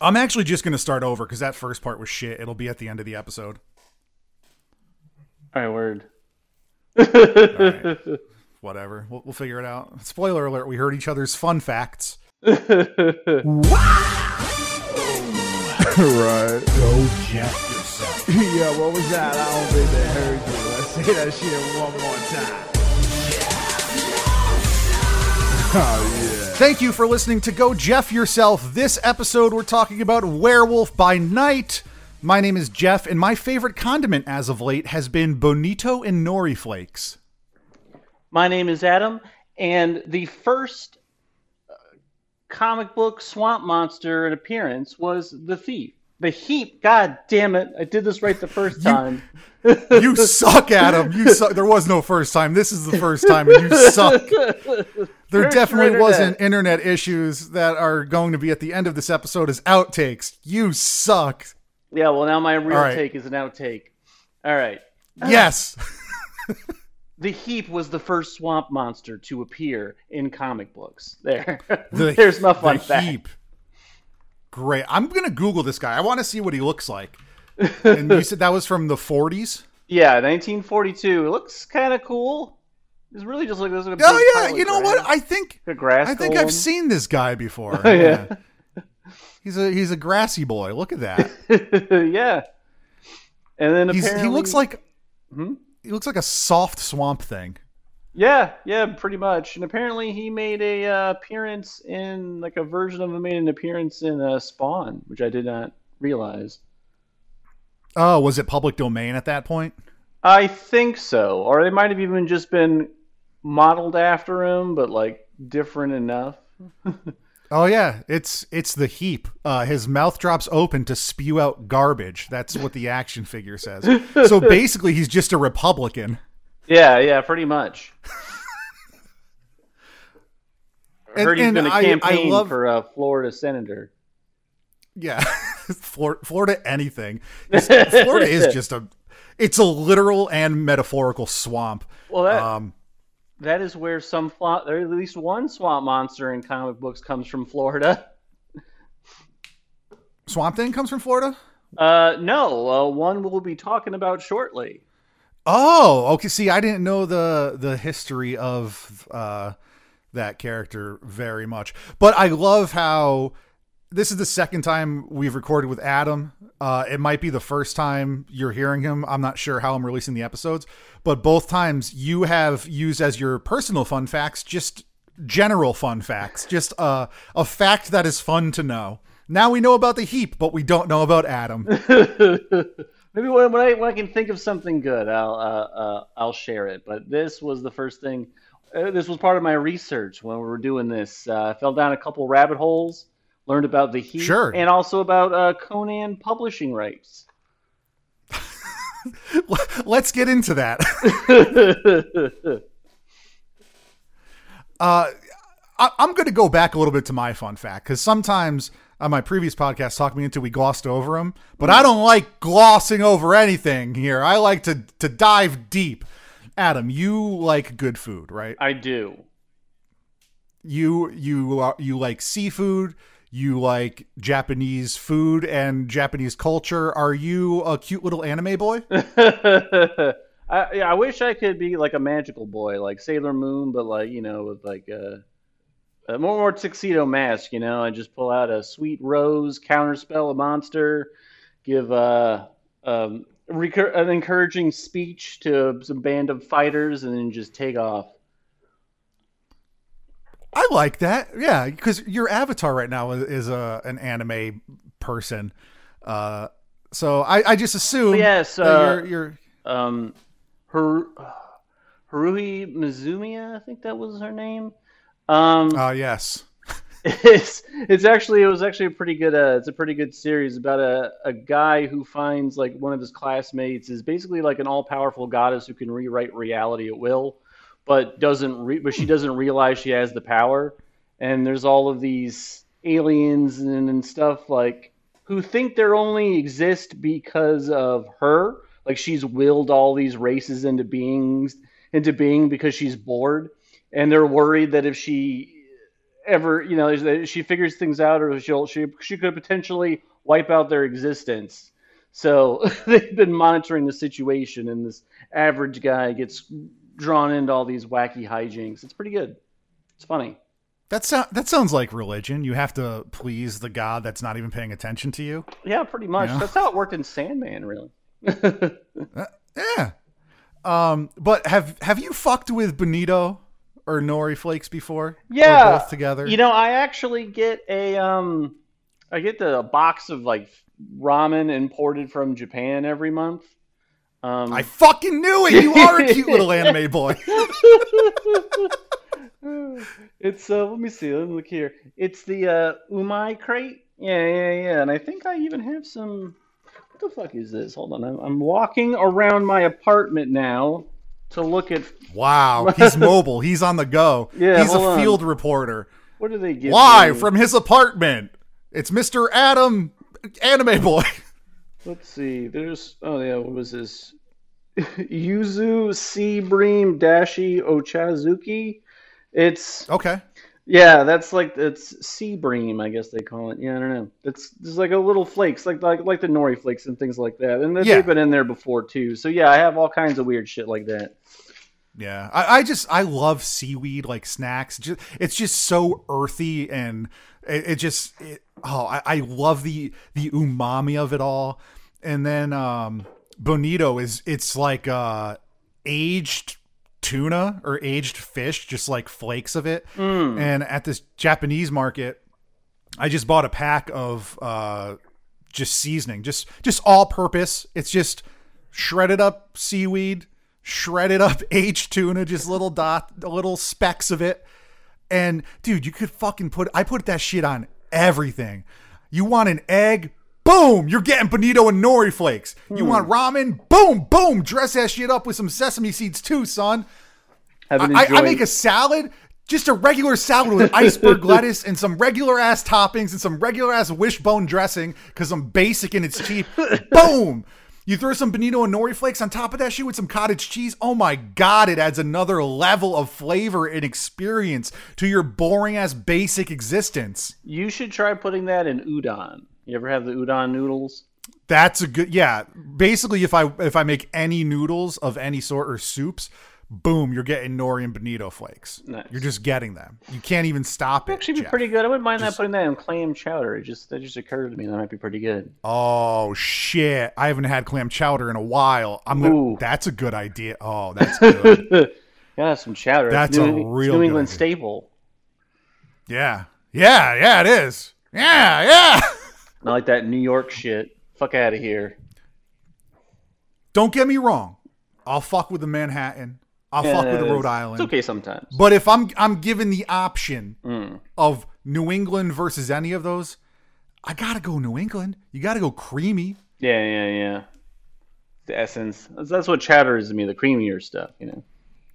I'm actually just going to start over because that first part was shit. It'll be at the end of the episode. All right, word. right. Whatever. We'll, we'll figure it out. Spoiler alert: We heard each other's fun facts. right. Go Jeff yourself. yeah, what was that? I don't think they heard you. Let's say that shit one more time. Oh, yeah. Thank you for listening to Go Jeff Yourself. This episode, we're talking about Werewolf by Night. My name is Jeff, and my favorite condiment as of late has been Bonito and Nori Flakes. My name is Adam, and the first uh, comic book swamp monster in appearance was the Thief. The Heap. God damn it! I did this right the first time. You suck, Adam. You suck. There was no first time. This is the first time, and you suck. There definitely wasn't internet. issues that are going to be at the end of this episode as outtakes. You suck. Yeah, well, now my real right. take is an outtake. All right. Yes. The Heap was the first swamp monster to appear in comic books. There. The- There's my fun the fact. heap. Great. I'm gonna Google this guy. I want to see what he looks like. And you said that was from the 40s. Yeah, 1942. It looks kind of cool. It's really just like this. Like a Oh yeah. You know what? I think A grass I think golem. I've seen this guy before. yeah. He's a he's a grassy boy. Look at that. yeah. And then apparently he looks like Hmm? he looks like a soft swamp thing. Yeah, yeah, pretty much. And apparently he made a uh, appearance in like a version of him made an appearance in uh, Spawn, which I did not realize. Oh, was it public domain at that point? I think so, or they might have even just been modeled after him, but like different enough. Oh yeah, it's it's the heap. Uh, his mouth drops open to spew out garbage. That's what the action figure says. So basically, he's just a Republican. Yeah, yeah, pretty much. I And- heard he's and going to I- I campaign love- for a Florida senator. Yeah, Florida anything. Florida is just a it's a literal and metaphorical swamp. Well, that Um, that is where some fla- there at least one swamp monster in comic books comes from Florida. Swamp Thing comes from Florida. Uh, no, uh, one we'll be talking about shortly. Oh, okay. See, I didn't know the the history of uh, that character very much, but I love how this is the second time we've recorded with Adam. Uh, it might be the first time you're hearing him. I'm not sure how I'm releasing the episodes, but both times you have used as your personal fun facts just general fun facts, just uh, a fact that is fun to know. Now we know about the heap, but we don't know about Adam. Maybe when, I when I can think of something good, I'll uh, uh, I'll share it. But this was the first thing. Uh, this was part of my research when we were doing this. I fell down a couple rabbit holes, learned about the heap, Sure. and also about uh, Conan publishing rights. Let's get into that. uh, I, I'm going to go back a little bit to my fun fact because sometimes on my previous podcast, Talk Me Into, we glossed over them, but I don't like glossing over anything here. I like to to dive deep. Adam, you like good food, right? I do. You you are, you like seafood. You like Japanese food and Japanese culture. Are you a cute little anime boy? I, yeah, I wish I could be like a magical boy, like Sailor Moon, but like you know, with like a, a more more tuxedo mask. You know, I just pull out a sweet rose, counterspell a monster, give uh, um, recur- an encouraging speech to some band of fighters, and then just take off. I like that. Yeah, because your avatar right now is, is a an anime person. Uh, so I, I just assume Yes, uh, you're, you're Um, Har- Haruhi Mizumiya, I think that was her name. Um, uh, yes. it's it's actually it was actually a pretty good uh, it's a pretty good series about a, a guy who finds like one of his classmates is basically like an all powerful goddess who can rewrite reality at will, but doesn't re- but she doesn't realize she has the power. And there's all of these aliens and, and stuff like who think they only exist because of her. Like she's willed all these races into beings into being because she's bored, and they're worried that if she ever, you know, she figures things out, or she'll she she could potentially wipe out their existence. So they've been monitoring the situation, and this average guy gets drawn into all these wacky hijinks. It's pretty good. It's funny. That sound that sounds like religion. You have to please the god that's not even paying attention to you. Yeah, pretty much. That's how it worked in Sandman, really. Yeah. Um, but have have you fucked with Bonito or Nori Flakes before? Or Yeah, both together. You know, I actually get a um, I get the box of like ramen imported from Japan every month. Um, I fucking knew it. You are a cute little anime boy. it's uh, let me see, let me look here. It's the uh, Umai crate. Yeah, yeah, yeah. And I think I even have some. What the fuck is this? Hold on, I'm, I'm walking around my apartment now to look at Wow, he's mobile. He's on the go. Yeah, he's a hold on. field reporter. what do they give Live me? from his apartment. It's Mr. Adam, anime boy. Let's see. There's oh yeah, what was this? Yuzu Sea Bream Dashi Ochazuki. It's Okay. yeah, that's like it's sea bream, I guess they call it. Yeah, I don't know. It's there's like a little flakes, like like like the nori flakes and things like that. And Yeah. they've been in there before too. So yeah, I have all kinds of weird shit like that. Yeah, I, I just I love seaweed like snacks. Just, it's just so earthy and it, it just it, oh I, I love the the umami of it all. And then um bonito is it's like uh aged tuna or aged fish, just like flakes of it. And at this Japanese market, I just bought a pack of uh just seasoning, just just all purpose. It's just shredded up seaweed, shredded up aged tuna, just little dot, little specks of it. And dude, you could fucking put I put that shit on everything. You want an egg? Boom! You're getting bonito and nori flakes. You want ramen? Boom, boom! Dress that shit up with some sesame seeds too, son. I, I make a salad, just a regular salad with iceberg lettuce and some regular ass toppings and some regular ass wishbone dressing because I'm basic and it's cheap. Boom! You throw some bonito and nori flakes on top of that shit with some cottage cheese. Oh my god, it adds another level of flavor and experience to your boring ass basic existence. You should try putting that in udon. You ever have the udon noodles? That's a good yeah. Basically, if I if I make any noodles of any sort or soups, boom, you're getting nori and bonito flakes. Nice. You're just getting them. You can't even stop it. Actually, be Jeff. pretty good. I wouldn't mind that putting that in clam chowder. It just that just occurred to me that might be pretty good. Oh shit! I haven't had clam chowder in a while. I'm gonna. Ooh. That's a good idea. Oh, that's good. Yeah, some chowder. That's It's a New, real New England staple. yeah, yeah, yeah. It is. Yeah, yeah. Not like that New York shit. Fuck out of here. Don't get me wrong. I'll fuck with the Manhattan. I'll fuck with Rhode Island. It's okay sometimes. But if I'm I'm given the option Mm. of New England versus any of those, I gotta go New England. You gotta go creamy. Yeah, yeah, yeah. The essence. That's, what chowder is to me. The creamier stuff, you know.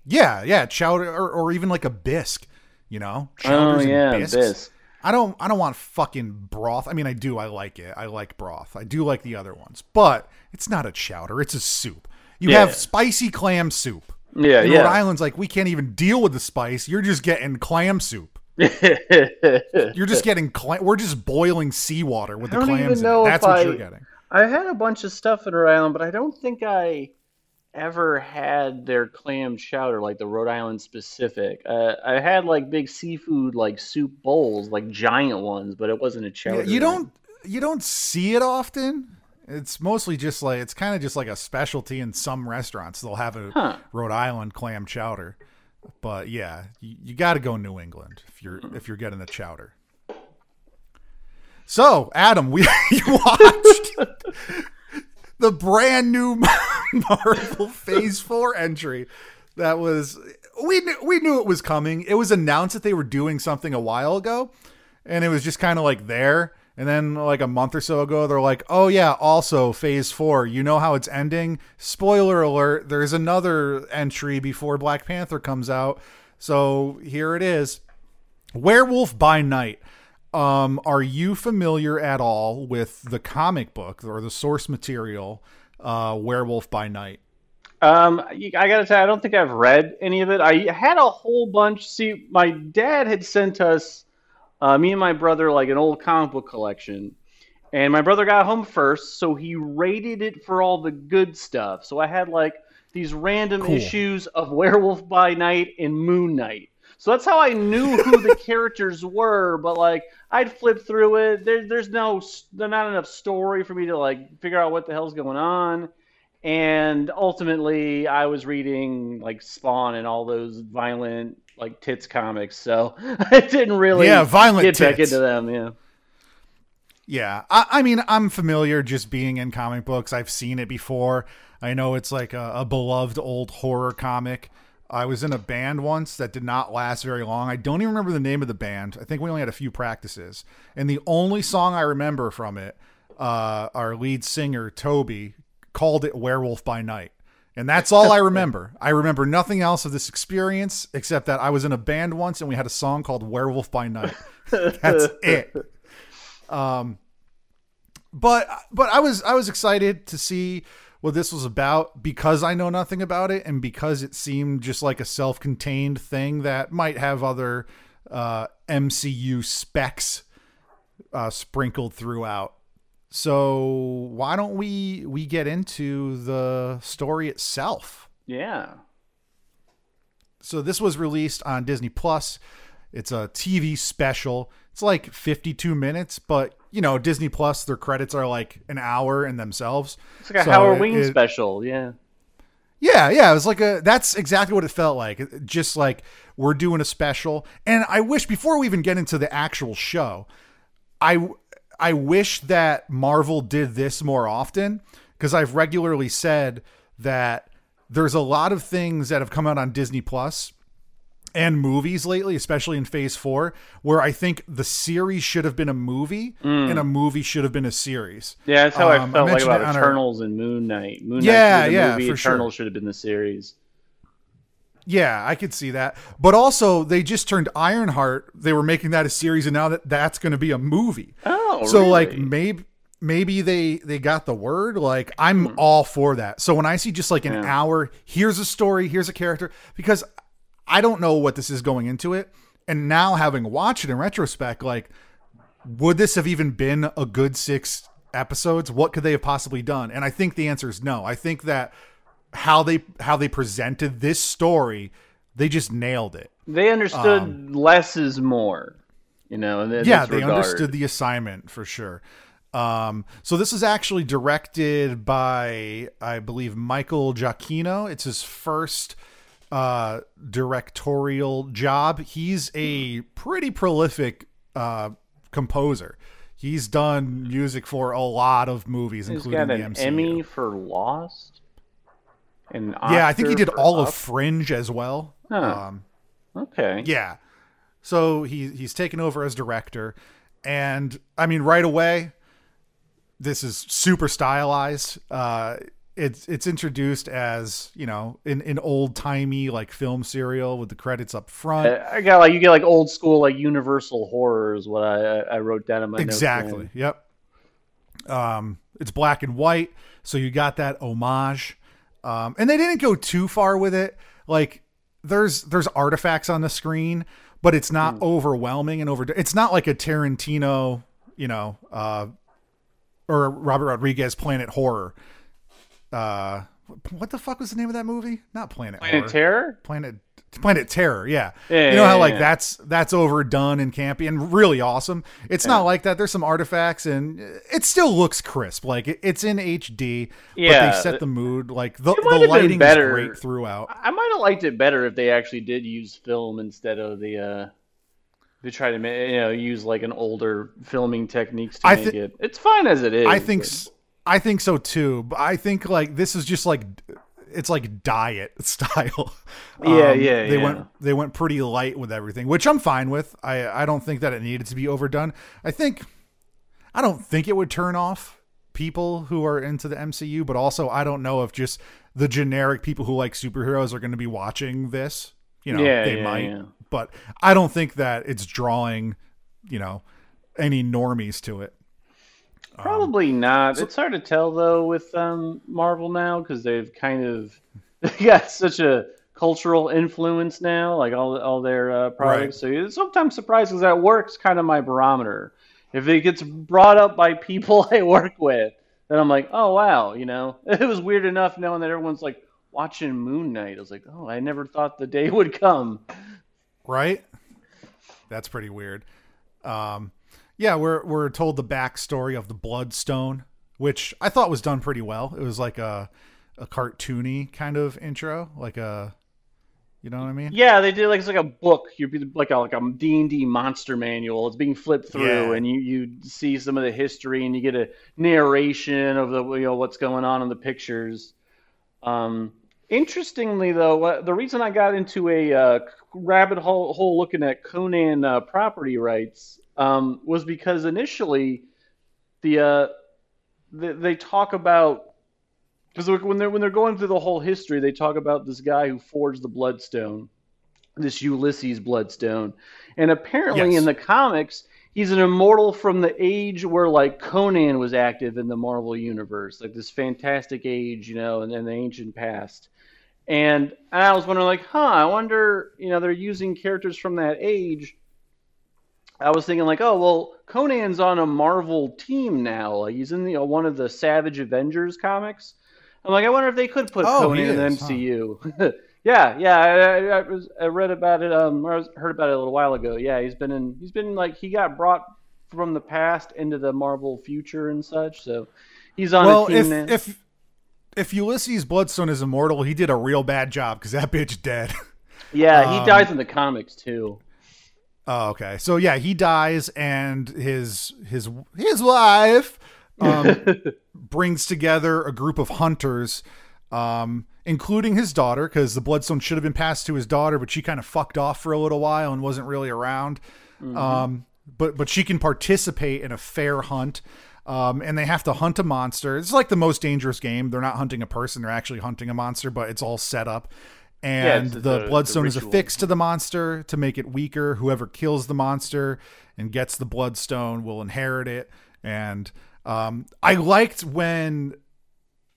Yeah, yeah, chowder or, or even like a bisque. You know, Oh Chowders and yeah, bisques. bisque. I don't I don't want fucking broth. I mean, I do. I like it. I like broth. I do like the other ones, but it's not a chowder. It's a soup. You Yeah. have spicy clam soup. Yeah, And yeah. Rhode Island's like we can't even deal with the spice. You're just getting clam soup. You're just getting clam. We're just boiling seawater with the clams. in it. That's what I- you're getting. I had a bunch of stuff in Rhode Island, but I don't think I ever had their clam chowder, like the Rhode Island specific. Uh, I had like big seafood, like soup bowls, like giant ones, but it wasn't a chowder. you don't you don't see it often. It's mostly just like it's kind of just like a specialty in some restaurants. They'll have a Huh. Rhode Island clam chowder, but yeah, you, you got to go New England if you're mm. if you're getting the chowder. So Adam, we you watched the brand new Marvel Phase Four entry. That was we knew, we knew it was coming. It was announced that they were doing something a while ago, and it was just kind of like there. And then like a month or so ago, they're like, "Oh yeah, also Phase Four. You know how it's ending? Spoiler alert: There's another entry before Black Panther comes out. So here it is, Werewolf by Night." Um, are you familiar at all with the comic book or the source material, uh, Werewolf by Night? Um, I gotta say, I don't think I've read any of it. I had a whole bunch. See, my dad had sent us uh, me and my brother like an old comic book collection. And my brother got home first, so he rated it for all the good stuff. So I had like these random Cool. issues of Werewolf by Night and Moon Knight. So that's how I knew who the characters were. But like, I'd flip through it. There, there's no, there's not enough story for me to like figure out what the hell's going on. And ultimately, I was reading like Spawn and all those violent like tits comics. So I didn't really Yeah, violent get back into them. Yeah. Yeah, I, I mean, I'm familiar just being in comic books. I've seen it before. I know it's like a, a beloved old horror comic. I was in a band once that did not last very long. I don't even remember the name of the band. I think we only had a few practices. And the only song I remember from it, uh, our lead singer, Toby, called it Werewolf by Night. And that's all I remember. I remember nothing else of this experience except that I was in a band once and we had a song called Werewolf by Night. That's it Um but but I was I was excited to see what this was about because I know nothing about it and because it seemed just like a self-contained thing that might have other uh, MCU specs uh, sprinkled throughout. So why don't we we get into the story itself? Yeah. so this was released on Disney Plus. It's a TV special. It's like 52 minutes, but you know, Disney Plus, their credits are like an hour in themselves. It's like a So Halloween it- special. Yeah. Yeah, yeah, it was like a that's exactly what it felt like. Just like we're doing a special. And I wish before we even get into the actual show, I I wish that Marvel did this more often because I've regularly said that there's a lot of things that have come out on Disney Plus and movies lately, especially in Phase 4, where I think the series should have been a movie and a movie should have been a series. Yeah, that's how I Um, I felt like about on our- Eternals and Moon Knight. Moon Knight Yeah, been yeah, movie. for sure. Eternals should have been the series. Yeah, I could see that. But also, they just turned Ironheart. They were making that a series, and now that that's going to be a movie. Oh, so like maybe maybe they they got the word. Like I'm hmm. all for that. So when I see just like an. Yeah. hour, here's a story, here's a character, because I don't know what this is going into it, and now having watched it in retrospect, like would this have even been a good six episodes? What could they have possibly done? And I think the answer is no. I think that how they how they presented this story, they just nailed it. They understood less is more. You know, Um, yeah, they regard. understood the assignment for sure. Um, so this is actually directed by, I believe, Michael Giacchino. It's his first uh, directorial job. He's a pretty prolific uh, composer. He's done music for a lot of movies, He's including got the MCU. Emmy for Lost. An yeah, I think he did all of Fringe as well. Huh. Um, Okay. Yeah. So he he's taken over as director, and I mean, right away, this is super stylized. Uh, it's it's introduced as you know an an old timey like film serial with the credits up front. I got like you get like old school like Universal horror is what I I wrote down in my notes, exactly. man. Yep. Um, it's black and white, so you got that homage. Um, and they didn't go too far with it. Like there's there's artifacts on the screen, but it's not Hmm. overwhelming and over. It's not like a Tarantino, you know, uh, or Robert Rodriguez Planet Horror. Uh, what the fuck was the name of that movie? Not Planet, Planet Horror. Terror. Planet Planet Terror, yeah. Yeah, you know how yeah, like yeah. that's that's overdone and campy and really awesome. It's not like that. There's some artifacts and it still looks crisp. Like it, it's in HD, but Yeah, they set the mood. Like the, the lighting is great throughout. I might have liked it better if they actually did use film instead of the. uh They try to you know use like an older filming techniques to I make it. It's fine as it is. I think but- I think so too. But I think like this is just like it's like diet style. Um, Yeah, yeah, They yeah. went they went pretty light with everything, which I'm fine with. I I don't think that it needed to be overdone. I think I don't think it would turn off people who are into the MCU, but also I don't know if just the generic people who like superheroes are going to be watching this. You know, Yeah, they yeah, might, but I don't think that it's drawing, you know, any normies to it. Probably not. it's hard to tell though with um, Marvel now because they've kind of they got such a cultural influence now, like all all their uh, products. So it's sometimes surprised because that works kind of my barometer. If it gets brought up by people I work with, then I'm like, oh wow, you know, it was weird enough knowing that everyone's like watching Moon Knight. I was like, oh, I never thought the day would come. right? That's pretty weird. Um, yeah, we're we're told the backstory of the Bloodstone, which I thought was done pretty well. It was like a a cartoony kind of intro, like a, you know what I mean? Yeah, they did like it's like a book. You'd be like a like a D and D monster manual. It's being flipped through, Yeah. and you you see some of the history, and you get a narration of the you know what's going on in the pictures. Um, interestingly, though, the reason I got into a uh, rabbit hole, hole looking at Conan uh, property rights um, was because initially the uh, they, they talk about because when they're when they're going through the whole history, they talk about this guy who forged the Bloodstone, this Ulysses Bloodstone, and apparently Yes. in the comics, he's an immortal from the age where like Conan was active in the Marvel universe, like this fantastic age, you know, and in the ancient past. And I was wondering, like, huh? I wonder, you know, they're using characters from that age. I was thinking, like, oh well, Conan's on a Marvel team now. Like, he's in the uh, one of the Savage Avengers comics. I'm like, I wonder if they could put Oh, Conan in the is, huh? MCU. yeah, yeah, I, I, I, was, I read about it. Um, I was, heard about it a little while ago. Yeah, he's been in. He's been like he got brought from the past into the Marvel future and such. So he's on well, a team if now. if if Ulysses Bloodstone is immortal, he did a real bad job because that bitch dead. yeah, he um, dies in the comics too. Oh, okay. So yeah, he dies, and his his his wife um, brings together a group of hunters, um, including his daughter, because the bloodstone should have been passed to his daughter, but she kind of fucked off for a little while and wasn't really around. Um, but but she can participate in a fair hunt. Um, and they have to hunt a monster. It's like the most dangerous game. They're not hunting a person; they're actually hunting a monster, but it's all set up. And it's the a- bloodstone is affixed to the monster to make it weaker. Whoever kills the monster and gets the bloodstone will inherit it. And um, I liked when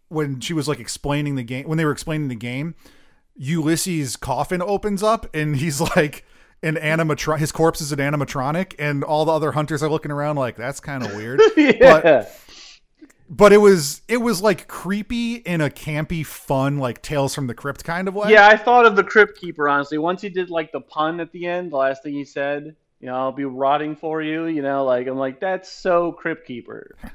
when she was like explaining the game when they were explaining the game. Ulysses' coffin opens up and he's like an animatron. His corpse is an animatronic, and all the other hunters are looking around like that's kind of weird. yeah. But it was it was like creepy in a campy, fun like Tales from the Crypt kind of way. Yeah, I thought of the Crypt Keeper honestly. Once he did like the pun at the end, the last thing he said, you know, I'll be rotting for you. You know, like I'm like that's so Crypt Keeper.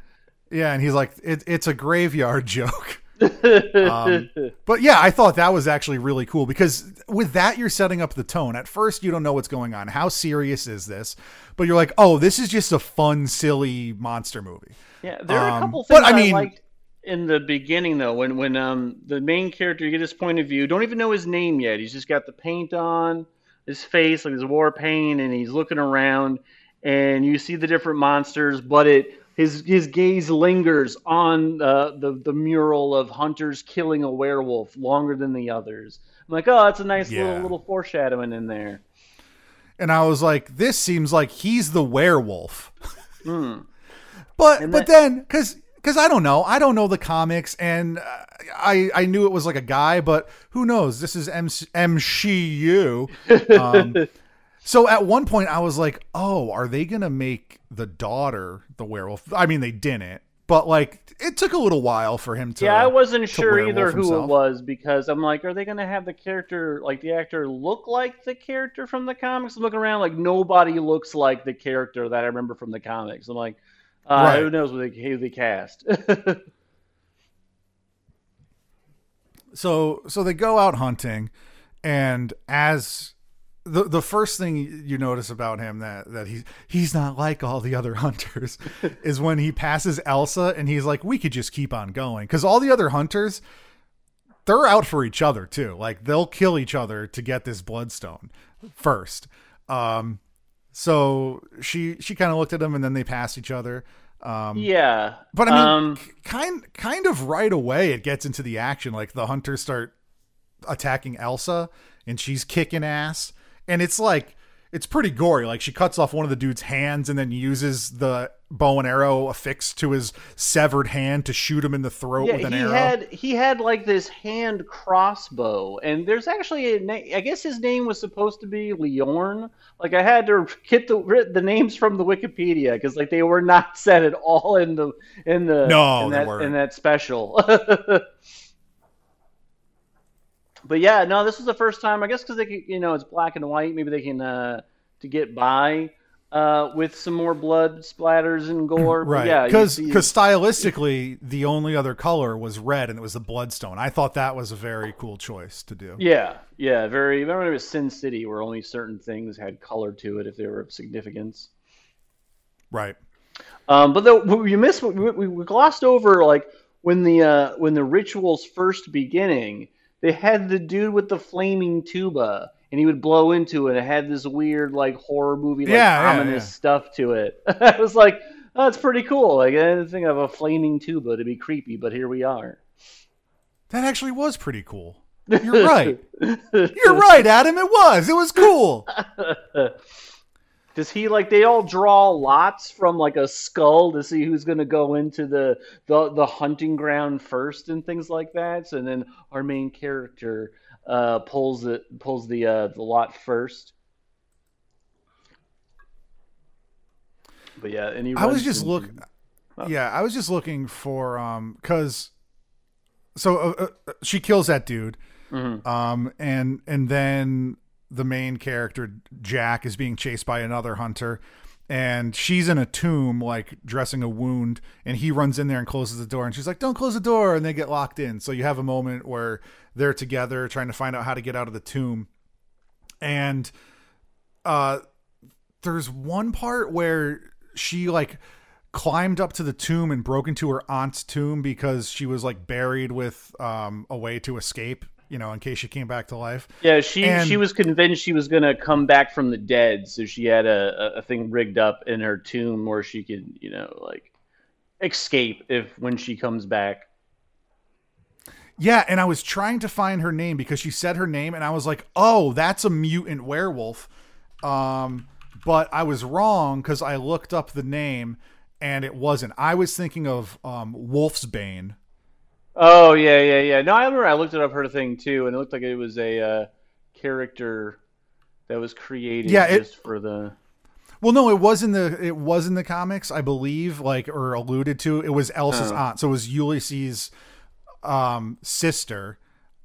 Yeah, and he's like, it, it's a graveyard joke. Um, but yeah, I thought that was actually really cool because with that, you're setting up the tone. At first, you don't know what's going on. How serious is this? But you're like, oh, this is just a fun, silly monster movie. Yeah, there are a Um, couple things I I, mean- liked in the beginning though, when when um the main character you get his point of view, don't even know his name yet. He's just got the paint on his face, like his war paint, and he's looking around, and you see the different monsters, but it his his gaze lingers on uh, the the mural of hunters killing a werewolf longer than the others. I'm like, oh, that's a nice Yeah. little little foreshadowing in there. And I was like, this seems like he's the werewolf. Hmm. But And but that- then because because I don't know, I don't know the comics, and uh, I I knew it was like a guy, but who knows? This is MC, MCU. Um, so at one point, I was like, oh, are they gonna make the daughter the werewolf? I mean, they didn't, but like it took a little while for him to. yeah, I wasn't sure either who himself. it was because I'm like, are they going to have the character, like the actor, look like the character from the comics? I'm looking around, like nobody looks like the character that I remember from the comics. I'm like, uh, Right. who knows what they, who they cast? so so they go out hunting and as the the first thing you notice about him that that he's he's not like all the other hunters is when he passes Elsa and he's like we could just keep on going. Cuz all the other hunters they're out for each other too. Like they'll kill each other to get this bloodstone first. Um so she she kind of looked at him and then they passed each other. Um yeah, but I mean, um, kind kind of right away it gets into the action. Like the hunters start attacking Elsa, and she's kicking ass, and it's like it's pretty gory. Like she cuts off one of the dude's hands and then uses the bow and arrow affixed to his severed hand to shoot him in the throat Yeah, with an he arrow. had he had like this hand crossbow, and there's actually a na- I guess his name was supposed to be Liorn. Like I had to get the the names from the Wikipedia because like they were not said at all in the in the No, in they that, weren't. in that special. but yeah, no, this was the first time. I guess because they could, you know it's black and white. Maybe they can uh, to get by uh, with some more blood splatters and gore. But Right, Yeah, you because stylistically, the only other color was red, and it was the bloodstone. I thought that was a very cool choice to do. Yeah, yeah, very. Remember, it was Sin City, where only certain things had color to it if they were of significance. Right. Um, but though you missed, we, we, we glossed over like when the uh, when the rituals first beginning, they had the dude with the flaming tuba, and he would blow into it. and It had this weird like horror movie, like Yeah, yeah, ominous yeah. stuff to it. I was like, oh, that's pretty cool. Like I didn't think of a flaming tuba to be creepy, but here we are. That actually was pretty cool. You're right. You're right, Adam. It was. It was cool. Does he like they all draw lots from like a skull to see who's going to go into the, the the hunting ground first and things like that? So, and then our main character uh, pulls it pulls the uh, the lot first. But yeah, he I was just looking. look. Yeah, I was just looking for um because so uh, uh, she kills that dude, Mhm. um and and then the main character Jack is being chased by another hunter. And she's in a tomb, like dressing a wound, and he runs in there and closes the door. And she's like, "Don't close the door," and they get locked in. So you have a moment where they're together trying to find out how to get out of the tomb. And uh, there's one part where she like climbed up to the tomb and broke into her aunt's tomb because she was like buried with um, a way to escape, you know, in case she came back to life. Yeah, she And- she was convinced she was gonna come back from the dead, so she had a, a- thing rigged up in her tomb where she could, you know, like escape if when she comes back. Yeah, and I was trying to find her name because she said her name, and I was like, "Oh, that's a mutant werewolf." Um, but I was wrong because I looked up the name, and it wasn't. I was thinking of um, Wolf's Bane. Oh yeah, yeah, yeah. No, I remember I looked it up her thing too, and it looked like it was a uh, character that was created Yeah, it- just for the. Well, no, it was in the it was in the comics, I believe, like or alluded to. It was Elsa's Oh. aunt, so it was Ulysses' um, sister.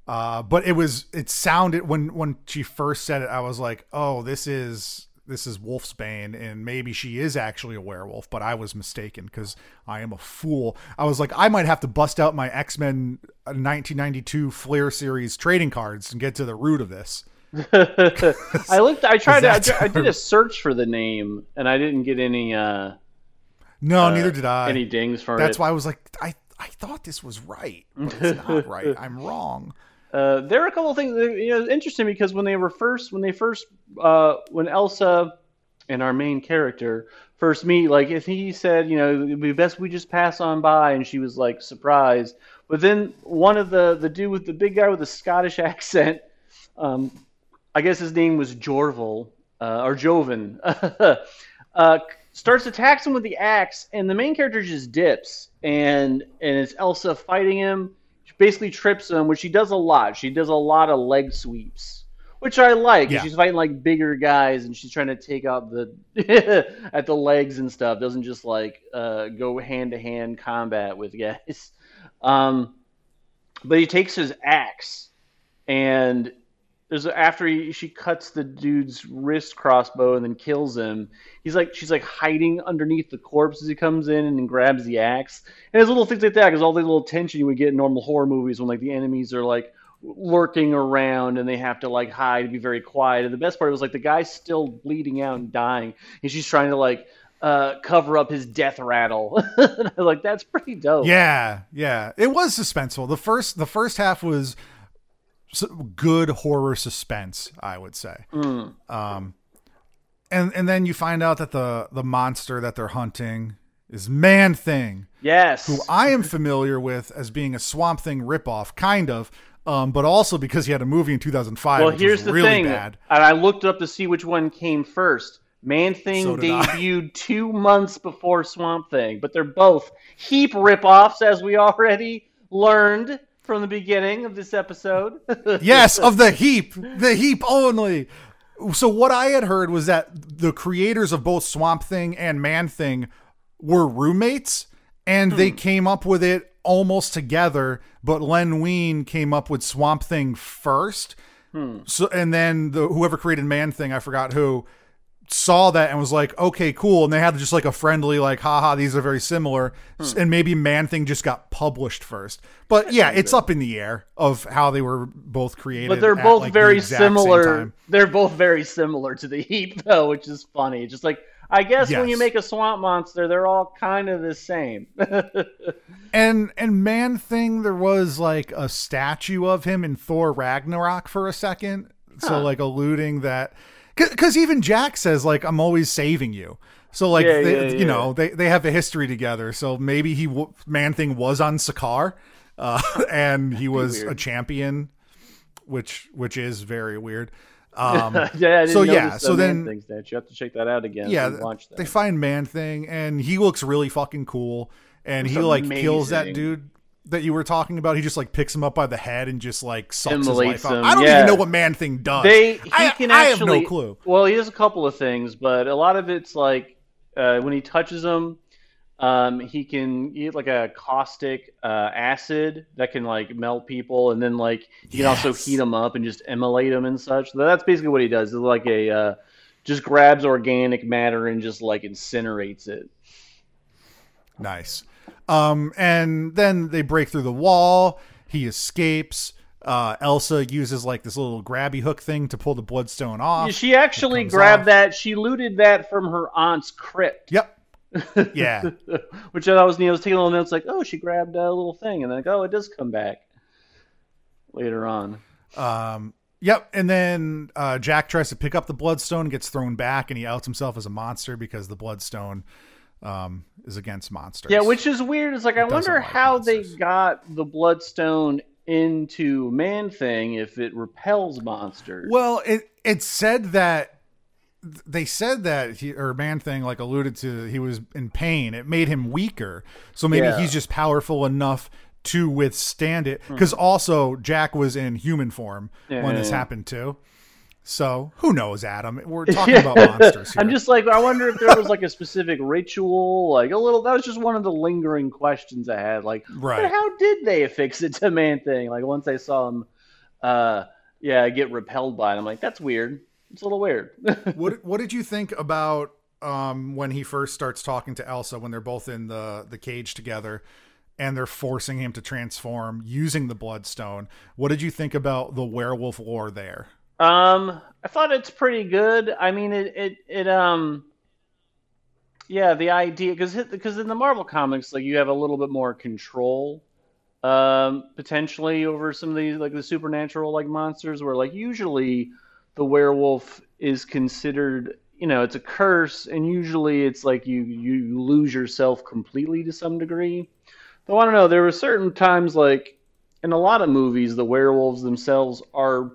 Uh, but it was it sounded when when she first said it, I was like, oh, this is this is Wolf's Bane, and maybe she is actually a werewolf. But I was mistaken because I am a fool. I was like, I might have to bust out my X Men 1992 Flair series trading cards and get to the root of this. I looked. I tried. To, I, did- I did a search for the name, and I didn't get any. Uh, No, uh, neither did I. Any dings for That's it. why I was like, I I thought this was right, but it's not right. I'm wrong. Uh, there are a couple of things that, you know interesting because when they were first when they first uh, when Elsa and our main character first meet like if he said you know it'd be best we just pass on by and she was like surprised. But then one of the the dude with the big guy with the Scottish accent um, I guess his name was Jorval uh, or Jovan uh, starts attacks him with the axe and the main character just dips and and it's Elsa fighting him she basically trips him, which she does a lot. She does a lot of leg sweeps, which I like. Yeah. She's fighting like bigger guys, and she's trying to take out the at the legs and stuff. Doesn't just like uh, go hand to hand combat with guys. Um, but he takes his axe, and there's after he, she cuts the dude's wrist crossbow and then kills him. He's like she's like hiding underneath the corpse as he comes in and grabs the axe. And there's little things like that because all the little tension you would get in normal horror movies when like the enemies are like lurking around and they have to like hide and be very quiet. And the best part was like the guy's still bleeding out and dying, and she's trying to like uh, cover up his death rattle. Like that's pretty dope. Yeah, yeah. It was suspenseful. The first the first half was good horror suspense, I would say. Mm. Um, and and then you find out that the the monster that they're hunting is Man Thing, Yes. who I am familiar with as being a Swamp Thing ripoff, kind of. um, but also because he had a movie in 2005. Well, here's the really thing, bad. and I looked up to see which one came first. Man Thing So debuted two months before Swamp Thing, but they're both heap ripoffs, as we already learned from the beginning of this episode. yes, of the heap, the heap only. So what I had heard was that the creators of both Swamp Thing and Man Thing were roommates, and they hmm. came up with it almost together. But Len Wein came up with Swamp Thing first. Hmm. So and then the whoever created Man Thing, I forgot who, saw that and was like, okay, cool. And they had just like a friendly, like, haha, these are very similar. Hmm. And maybe Man Thing just got published first. But yeah, it's up in the air of how they were both created. but they're both like, very same similar. They're both very similar to the heap, though, which is funny. Just like I guess when you make a swamp monster, they're all kind of the same. And and Man Thing, there was like a statue of him in Thor Ragnarok for a second. So like alluding that because even Jack says like I'm always saving you. So like Yeah, they, yeah, you yeah. know they they have a history together. So maybe he w- Man Thing was on Sakaar, uh, and he was a champion, which which is very weird. Um, yeah, So, yeah, so then- things statue. You have to check that out again. yeah, that. they find Man Thing, and he looks really fucking cool, and It's he like kills that dude that you were talking about. He just like picks him up by the head and just like sucks his life out. him, I don't yeah. even know what Man Thing does. They he I, can I actually. have no clue. Well, he does a couple of things, but a lot of it's like uh, when he touches them, um, he can eat like a caustic uh, acid that can like melt people, and then like he can also heat them up and just immolate them and such. So that's basically what he does. Is like a uh, just grabs organic matter and just like incinerates it. Nice. Um, and then they break through the wall. He escapes. Uh, Elsa uses like this little grabby hook thing to pull the bloodstone off. She actually grabbed off. that. She looted that from her aunt's crypt. Yep. Yeah. Which I thought was neat. I was taking a little notes like, oh, she grabbed a little thing, and then like, oh, it does come back later on. Um, yep. And then uh, Jack tries to pick up the bloodstone, gets thrown back, and he outs himself as a monster because the bloodstone um, is against monsters. Yeah, which is weird. It's like I wonder like how monsters. they got the bloodstone into Man Thing if it repels monsters. Well, it it said that they said that he or man thing like alluded to he was in pain. It made him weaker, so maybe Yeah. Hmm. he's just powerful enough to withstand it. Because also Jack was in human form when this happened too. So who knows, Adam? We're talking about monsters here. I'm just like I wonder if there was like a specific ritual, like a little. That was just one of the lingering questions I had. Like, Right. but how did they affix it to Man Thing? Like once I saw him, uh, yeah, get repelled by it. I'm like, that's weird. It's a little weird. what what did you think about um, when he first starts talking to Elsa when they're both in the the cage together and they're forcing him to transform using the bloodstone? What did you think about the werewolf lore there? Um, I thought it's pretty good. I mean, it it it um, yeah, the idea because because in the Marvel comics, like you have a little bit more control, um, potentially over some of these like the supernatural like monsters, where like usually the werewolf is considered, you know, it's a curse, and usually it's like you you lose yourself completely to some degree. Though I don't know, there were certain times like in a lot of movies, the werewolves themselves are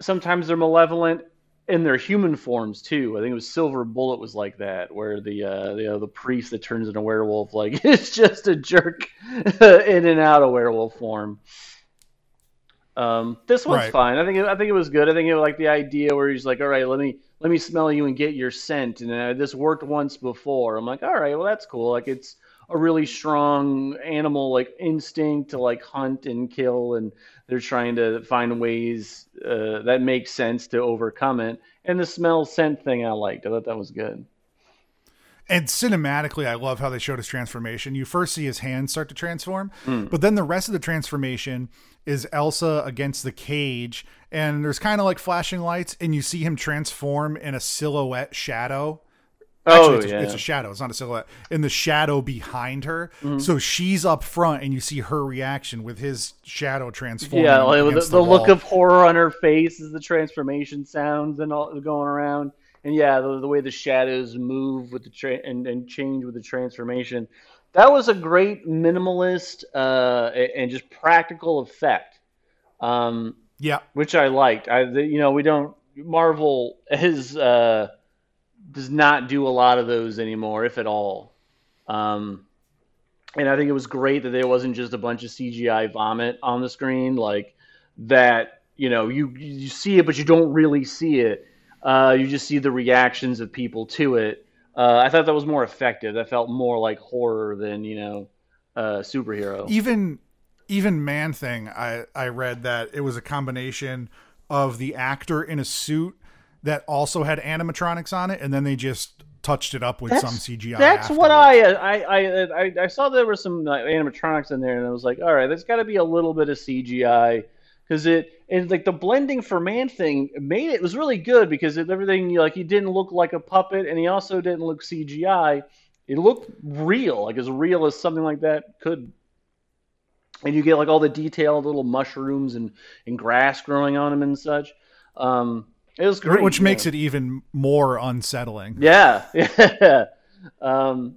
sometimes they're malevolent in their human forms too. I think it was Silver Bullet was like that, where the uh, you know, the priest that turns into a werewolf, like it's just a jerk in and out of werewolf form. Um, this one's Right. fine. I think it, I think it was good. I think it was like the idea where he's like, all right, let me let me smell you and get your scent, and uh, this worked once before. I'm like, all right, well that's cool. Like it's a really strong animal like instinct to like hunt and kill and they're trying to find ways uh, that make sense to overcome it and the smell scent thing i liked i thought that was good And cinematically, I love how they showed his transformation. You first see his hands start to transform, Hmm. but then the rest of the transformation is Elsa against the cage, and there's kind of like flashing lights, and you see him transform in a silhouette shadow. Actually, oh it's, a, yeah it's a shadow. It's not a silhouette. In the shadow behind her, Mm-hmm. so she's up front, and you see her reaction with his shadow transforming. yeah like, with against the, the look of horror on her face as the transformation sounds and all going around and yeah the, the way the shadows move with the tra- and, and change with the transformation that was a great minimalist uh, and just practical effect, um, Yeah. which I liked. I, the, you know, we don't Marvel is uh, does not do a lot of those anymore, if at all. Um, and I think it was great that there wasn't just a bunch of CGI vomit on the screen, like that. You know, you you see it, but you don't really see it. Uh, you just see the reactions of people to it. Uh, I thought that was more effective. That felt more like horror than you know, uh, superhero. even even man thing i i read that it was a combination of the actor in a suit that also had animatronics on it and then they just touched it up with some cgi That's what afterwards. Uh, I, I I I I saw there were some uh, animatronics in there, and I was like, all right, there's got to be a little bit of CGI because it and like the blending for Man Thing made it, it was really good because it, everything like he didn't look like a puppet, and he also didn't look CGI. It looked real, like as real as something like that could. And you get like all the detailed little mushrooms and, and grass growing on him and such. Um, it was great, which makes it even more unsettling Yeah, yeah. Um,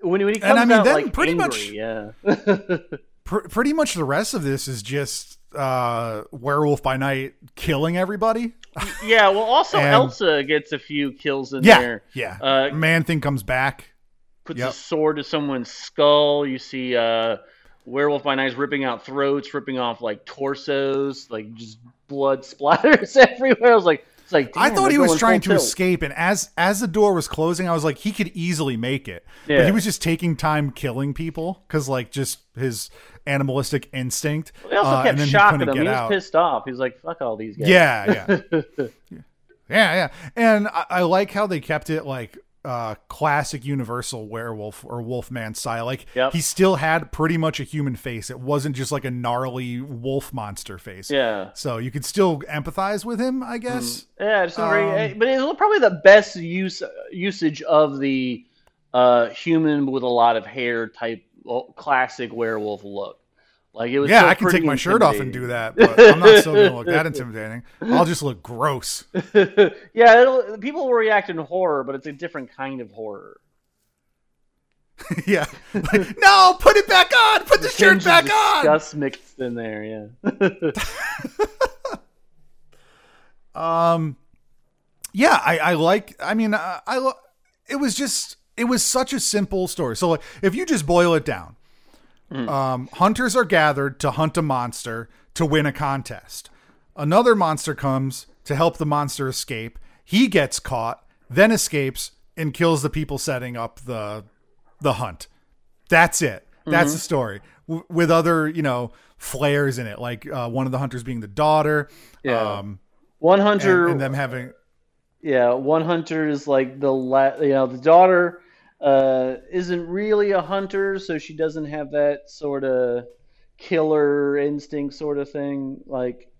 when, when he comes And I mean, out then like pretty angry, much- yeah, Pr- pretty much the rest of this is just uh werewolf by night killing everybody yeah. Well, also And- Elsa gets a few kills in yeah there. yeah Uh, man thing comes back Puts Yep. a sword to someone's skull. You see uh, Werewolf by Night ripping out throats, ripping off like torsos, like just blood splatters everywhere. I was like, it's like I thought he was trying to tilt. escape, and as as the door was closing, I was like, he could easily make it. But Yeah. he was just taking time killing people because, like, just his animalistic instinct. He also uh, kept and then shocking him. He was out. pissed off. He was like, "Fuck all these guys." Yeah, yeah, yeah, yeah. And I, I like how they kept it like uh classic Universal werewolf or Wolfman style. Like Yep. he still had pretty much a human face. It wasn't just like a gnarly wolf monster face. yeah. So you could still empathize with him, I guess. Yeah, it's Um, very, but it's probably the best use usage of the uh, human with a lot of hair type classic werewolf look. Like it was. Yeah, still I can take my shirt off and do that, but I'm not still gonna look that intimidating. I'll just look gross. yeah, it'll, people will react in horror, but it's a different kind of horror. yeah. Like, no, put it back on. Put the shirt back on. Disgust mixed in there. Yeah. Um, yeah, I, I like. I mean, I, I lo- it was just it was such a simple story. So like, if you just boil it down, um, hunters are gathered to hunt a monster to win a contest. Another monster comes to help the monster escape. He gets caught, then escapes and kills the people setting up the the hunt. That's it. That's the story. W- with other, you know, flares in it, like uh, one of the hunters being the daughter. Yeah. Um, One and, hunter. and them having Yeah, one hunter is like the la- you know the daughter uh, isn't really a hunter, so she doesn't have that sort of killer instinct sort of thing. Like,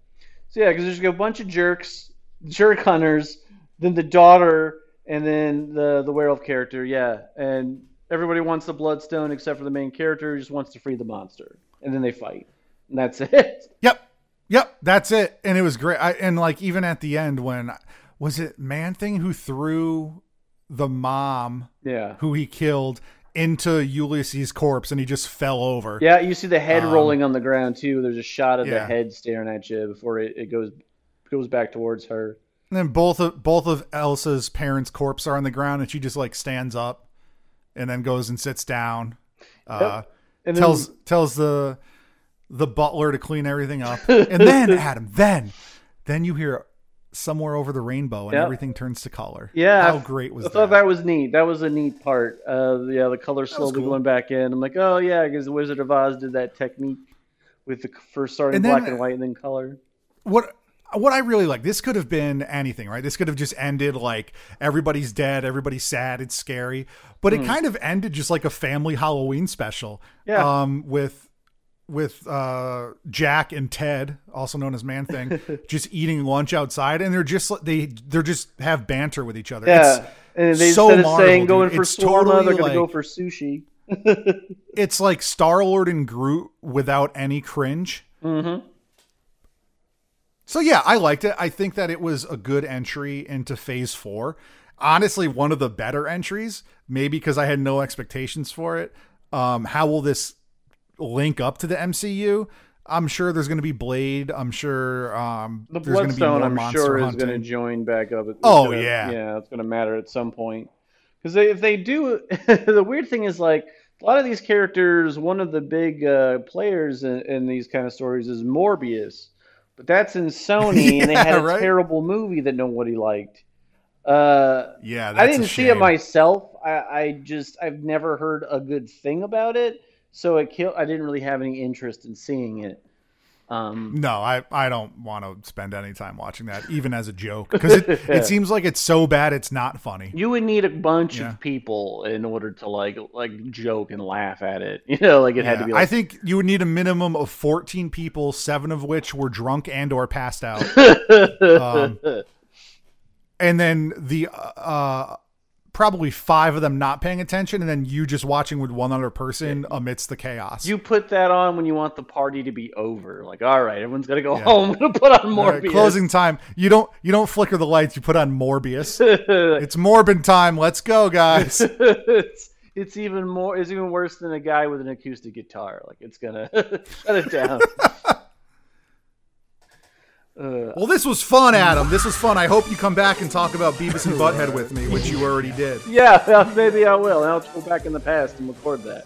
so yeah, because there's a bunch of jerks, jerk hunters, then the daughter, and then the the werewolf character. Yeah, and everybody wants the bloodstone except for the main character who just wants to free the monster, and then they fight, and that's it. Yep. Yep. That's it. And it was great. I, and like even at the end when was it Man Thing who threw the mom Yeah. who he killed into Ulysses' corpse and he just fell over. Yeah, you see the head Um, rolling on the ground too. There's a shot of the head staring at you before it, it goes goes back towards her. And then both of both of Elsa's parents' corpse are on the ground and she just like stands up and then goes and sits down. Uh And then, tells tells the the butler to clean everything up. And then Adam, then then you hear somewhere over the rainbow and Yep. everything turns to color. yeah, How great was that? I that? thought that was neat. That was a neat part. Uh, yeah, the color slowly cool. going back in. I'm like, oh yeah, because the Wizard of Oz did that technique with the first starting And then- black and white and then color. what what I really like, this could have been anything, right? This could have just ended like everybody's dead, everybody's sad, it's scary. But it kind of ended just like a family Halloween special. Hmm. Yeah. Um with with uh Jack and Ted, also known as Man Thing, just eating lunch outside and they're just they they're just have banter with each other. Yeah, and they so instead of Marvel, saying dude. going for It's shawarma, totally they're gonna go for sushi. it's like Star Lord and Groot without any cringe. Mm-hmm. So yeah, I liked it. I think that it was a good entry into Phase Four. Honestly, one of the better entries, maybe because I had no expectations for it. Um, how will this link up to the MCU? I'm sure there's going to be Blade. I'm sure um, The there's going to be Bloodstone, I'm sure, is going to join back up. It's Oh, gonna- yeah. yeah, it's going to matter at some point. Because if they do, the weird thing is like a lot of these characters. One of the big uh, players in, in these kind of stories is Morbius, but that's in Sony, and they had a right. terrible movie that nobody liked. Uh, yeah, that's I didn't see it myself. I, I just I've never heard a good thing about it, so it killed. I didn't really have any interest in seeing it. Um, No, I, I don't want to spend any time watching that, even as a joke, because it, it seems like it's so bad it's not funny. you would need a bunch Yeah. of people in order to like like joke and laugh at it. You know, like it had to Yeah, be. I think you would need a minimum of 14 people, seven of which were drunk and or passed out. um, and then the uh probably five of them not paying attention and then you just watching with one other person amidst the chaos. you put that on when you want the party to be over. Like, all right, everyone's gonna go Yeah. home. I'm gonna put on All right, Morbius. closing time. You don't you don't flicker the lights, you put on Morbius. it's Morbin time. Let's go, guys. it's, it's even more. It's even worse than a guy with an acoustic guitar. Like it's gonna shut it down. Uh, Well, this was fun, Adam. This was fun. I hope you come back and talk about Beavis and Butthead with me, which you already did. yeah, maybe I will. And I'll go back in the past and record that.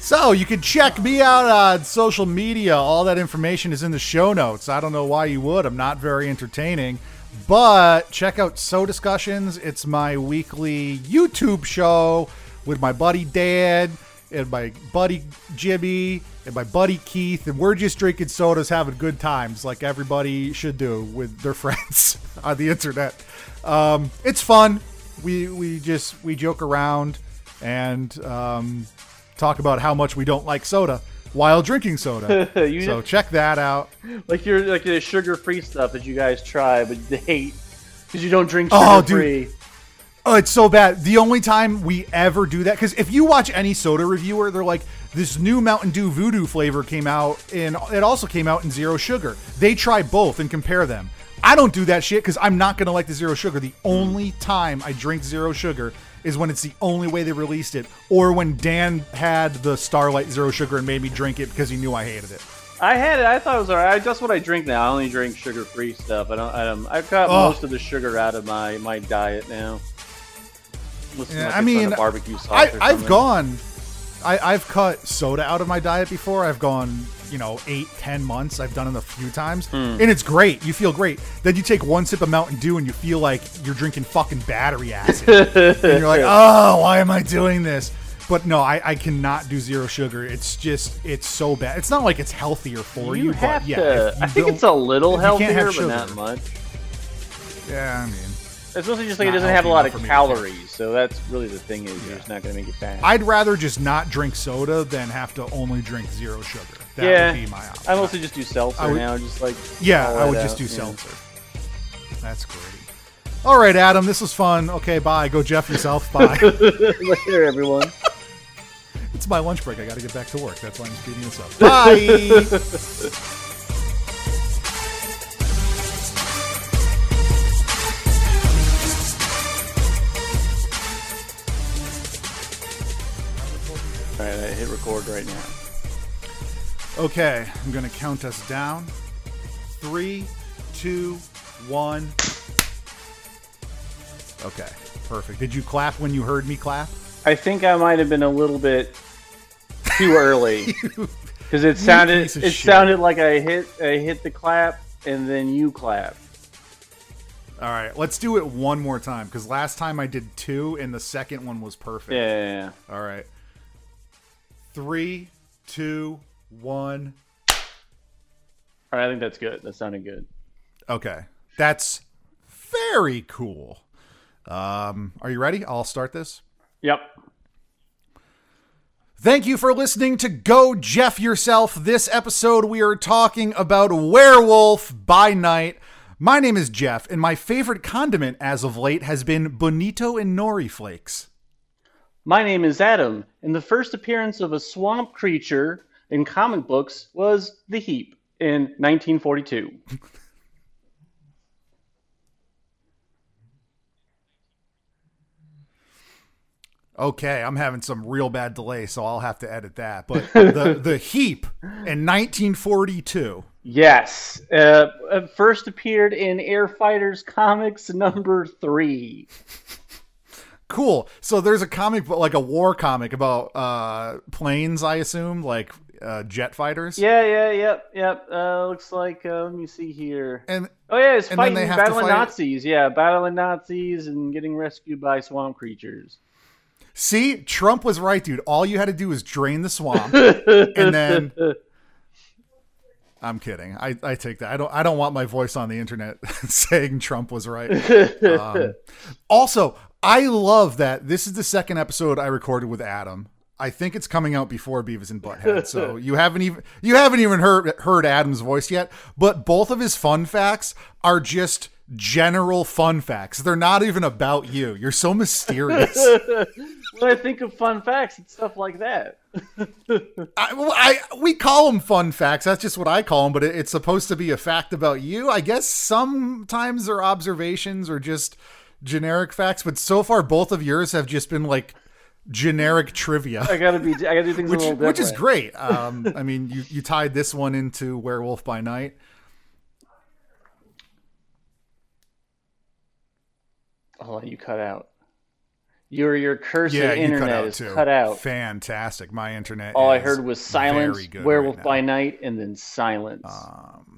So you can check me out on social media. All that information is in the show notes. I don't know why you would. I'm not very entertaining. But check out Sodascussions. It's my weekly YouTube show with my buddy Dad and my buddy Jimmy and my buddy Keith. And we're just drinking sodas, having good times like everybody should do with their friends on the internet. Um, it's fun. We we just we joke around and um, talk about how much we don't like soda while drinking soda. So check that out. Like you're like the sugar-free stuff that you guys try but they hate because you don't drink Oh, dude. sugar-free. Oh, it's so bad. The only time we ever do that, because if you watch any soda reviewer, they're like, this new Mountain Dew Voodoo flavor came out, and it also came out in zero sugar. They try both and compare them. I don't do that shit because I'm not going to like the zero sugar. The only time I drink zero sugar is when it's the only way they released it, or when Dan had the Starlight Zero Sugar and made me drink it because he knew I hated it. I had it. I thought it was alright. That's what I drink now. I only drink sugar-free stuff. I don't. I don't I've got Oh. most of the sugar out of my my diet now. Yeah, like I mean, a barbecue sauce. I, I've gone, I, I've cut soda out of my diet before. I've gone, you know, eight, ten months. I've done it a few times, Hmm. and it's great. You feel great. Then you take one sip of Mountain Dew, and you feel like you're drinking fucking battery acid, and you're like, oh, why am I doing this? But no, I, I cannot do zero sugar. It's just, it's so bad. It's not like it's healthier for you, You have but yeah, to. you I think it's a little if you can't healthier, have but not much. Yeah, I mean, It's mostly just like it doesn't have a lot of for me to calories, so that's really the thing is you're just not going to make it fat. I'd rather just not drink soda than have to only drink zero sugar. That yeah, would be my option. I mostly just do seltzer would- now, just like Yeah, I would just out, do yeah. seltzer. That's great. All right, Adam, this was fun. Okay, bye. Go Jeff yourself. Bye. Later, everyone. it's my lunch break. I got to get back to work. That's why I'm speeding this up. Bye. record right now. okay, I'm going to count us down. Three, two, one. Okay, perfect. Did you clap when you heard me clap? I think I might have been a little bit too early because it sounded it shit. sounded like I hit I hit the clap and then you clap. All right, let's do it one more time because last time I did two and the second one was perfect. Yeah, yeah, yeah. All right. Three, two, one. All right, I think that's good. That sounded good. Okay. That's very cool. Um, are you ready? I'll start this. Yep. Thank you for listening to Go Jeff Yourself. This episode, we are talking about Werewolf by Night. My name is Jeff, and my favorite condiment as of late has been Bonito and Nori Flakes. My name is Adam, and the first appearance of a swamp creature in comic books was the Heap in 1942. Okay, I'm having some real bad delay, so I'll have to edit that. But the the heap in 1942. Yes, uh, uh, first appeared in Air Fighters Comics number three. Cool. So there's a comic, but like a war comic about uh planes, I assume, like uh, jet fighters. Yeah, yeah, yep, yep. Uh, looks like uh, let me see here. And Oh yeah, it's fighting battling fight- Nazis. Yeah, battling Nazis and getting rescued by swamp creatures. see, Trump was right, dude. All you had to do was drain the swamp, and then. I'm kidding. I, I take that. I don't I don't want my voice on the internet saying Trump was right. Um, also, I love that this is the second episode I recorded with Adam. I think it's coming out before Beavis and Butthead, so you haven't even you haven't even heard heard Adam's voice yet. But both of his fun facts are just general fun facts. They're not even about you. You're so mysterious. when I think of fun facts, it's stuff like that. I, well, I we call them fun facts. That's just what I call them. But it, it's supposed to be a fact about you. I guess sometimes they're observations or just generic facts. But so far, both of yours have just been like generic trivia. I gotta be. I gotta do things which, a little different. which is great. Um, I mean, you, you tied this one into Werewolf by Night. Oh, you cut out. Your your cursed Yeah, you internet cut out is too. cut out. Fantastic. My internet. All I heard was silence, werewolf right by night, and then silence. Um,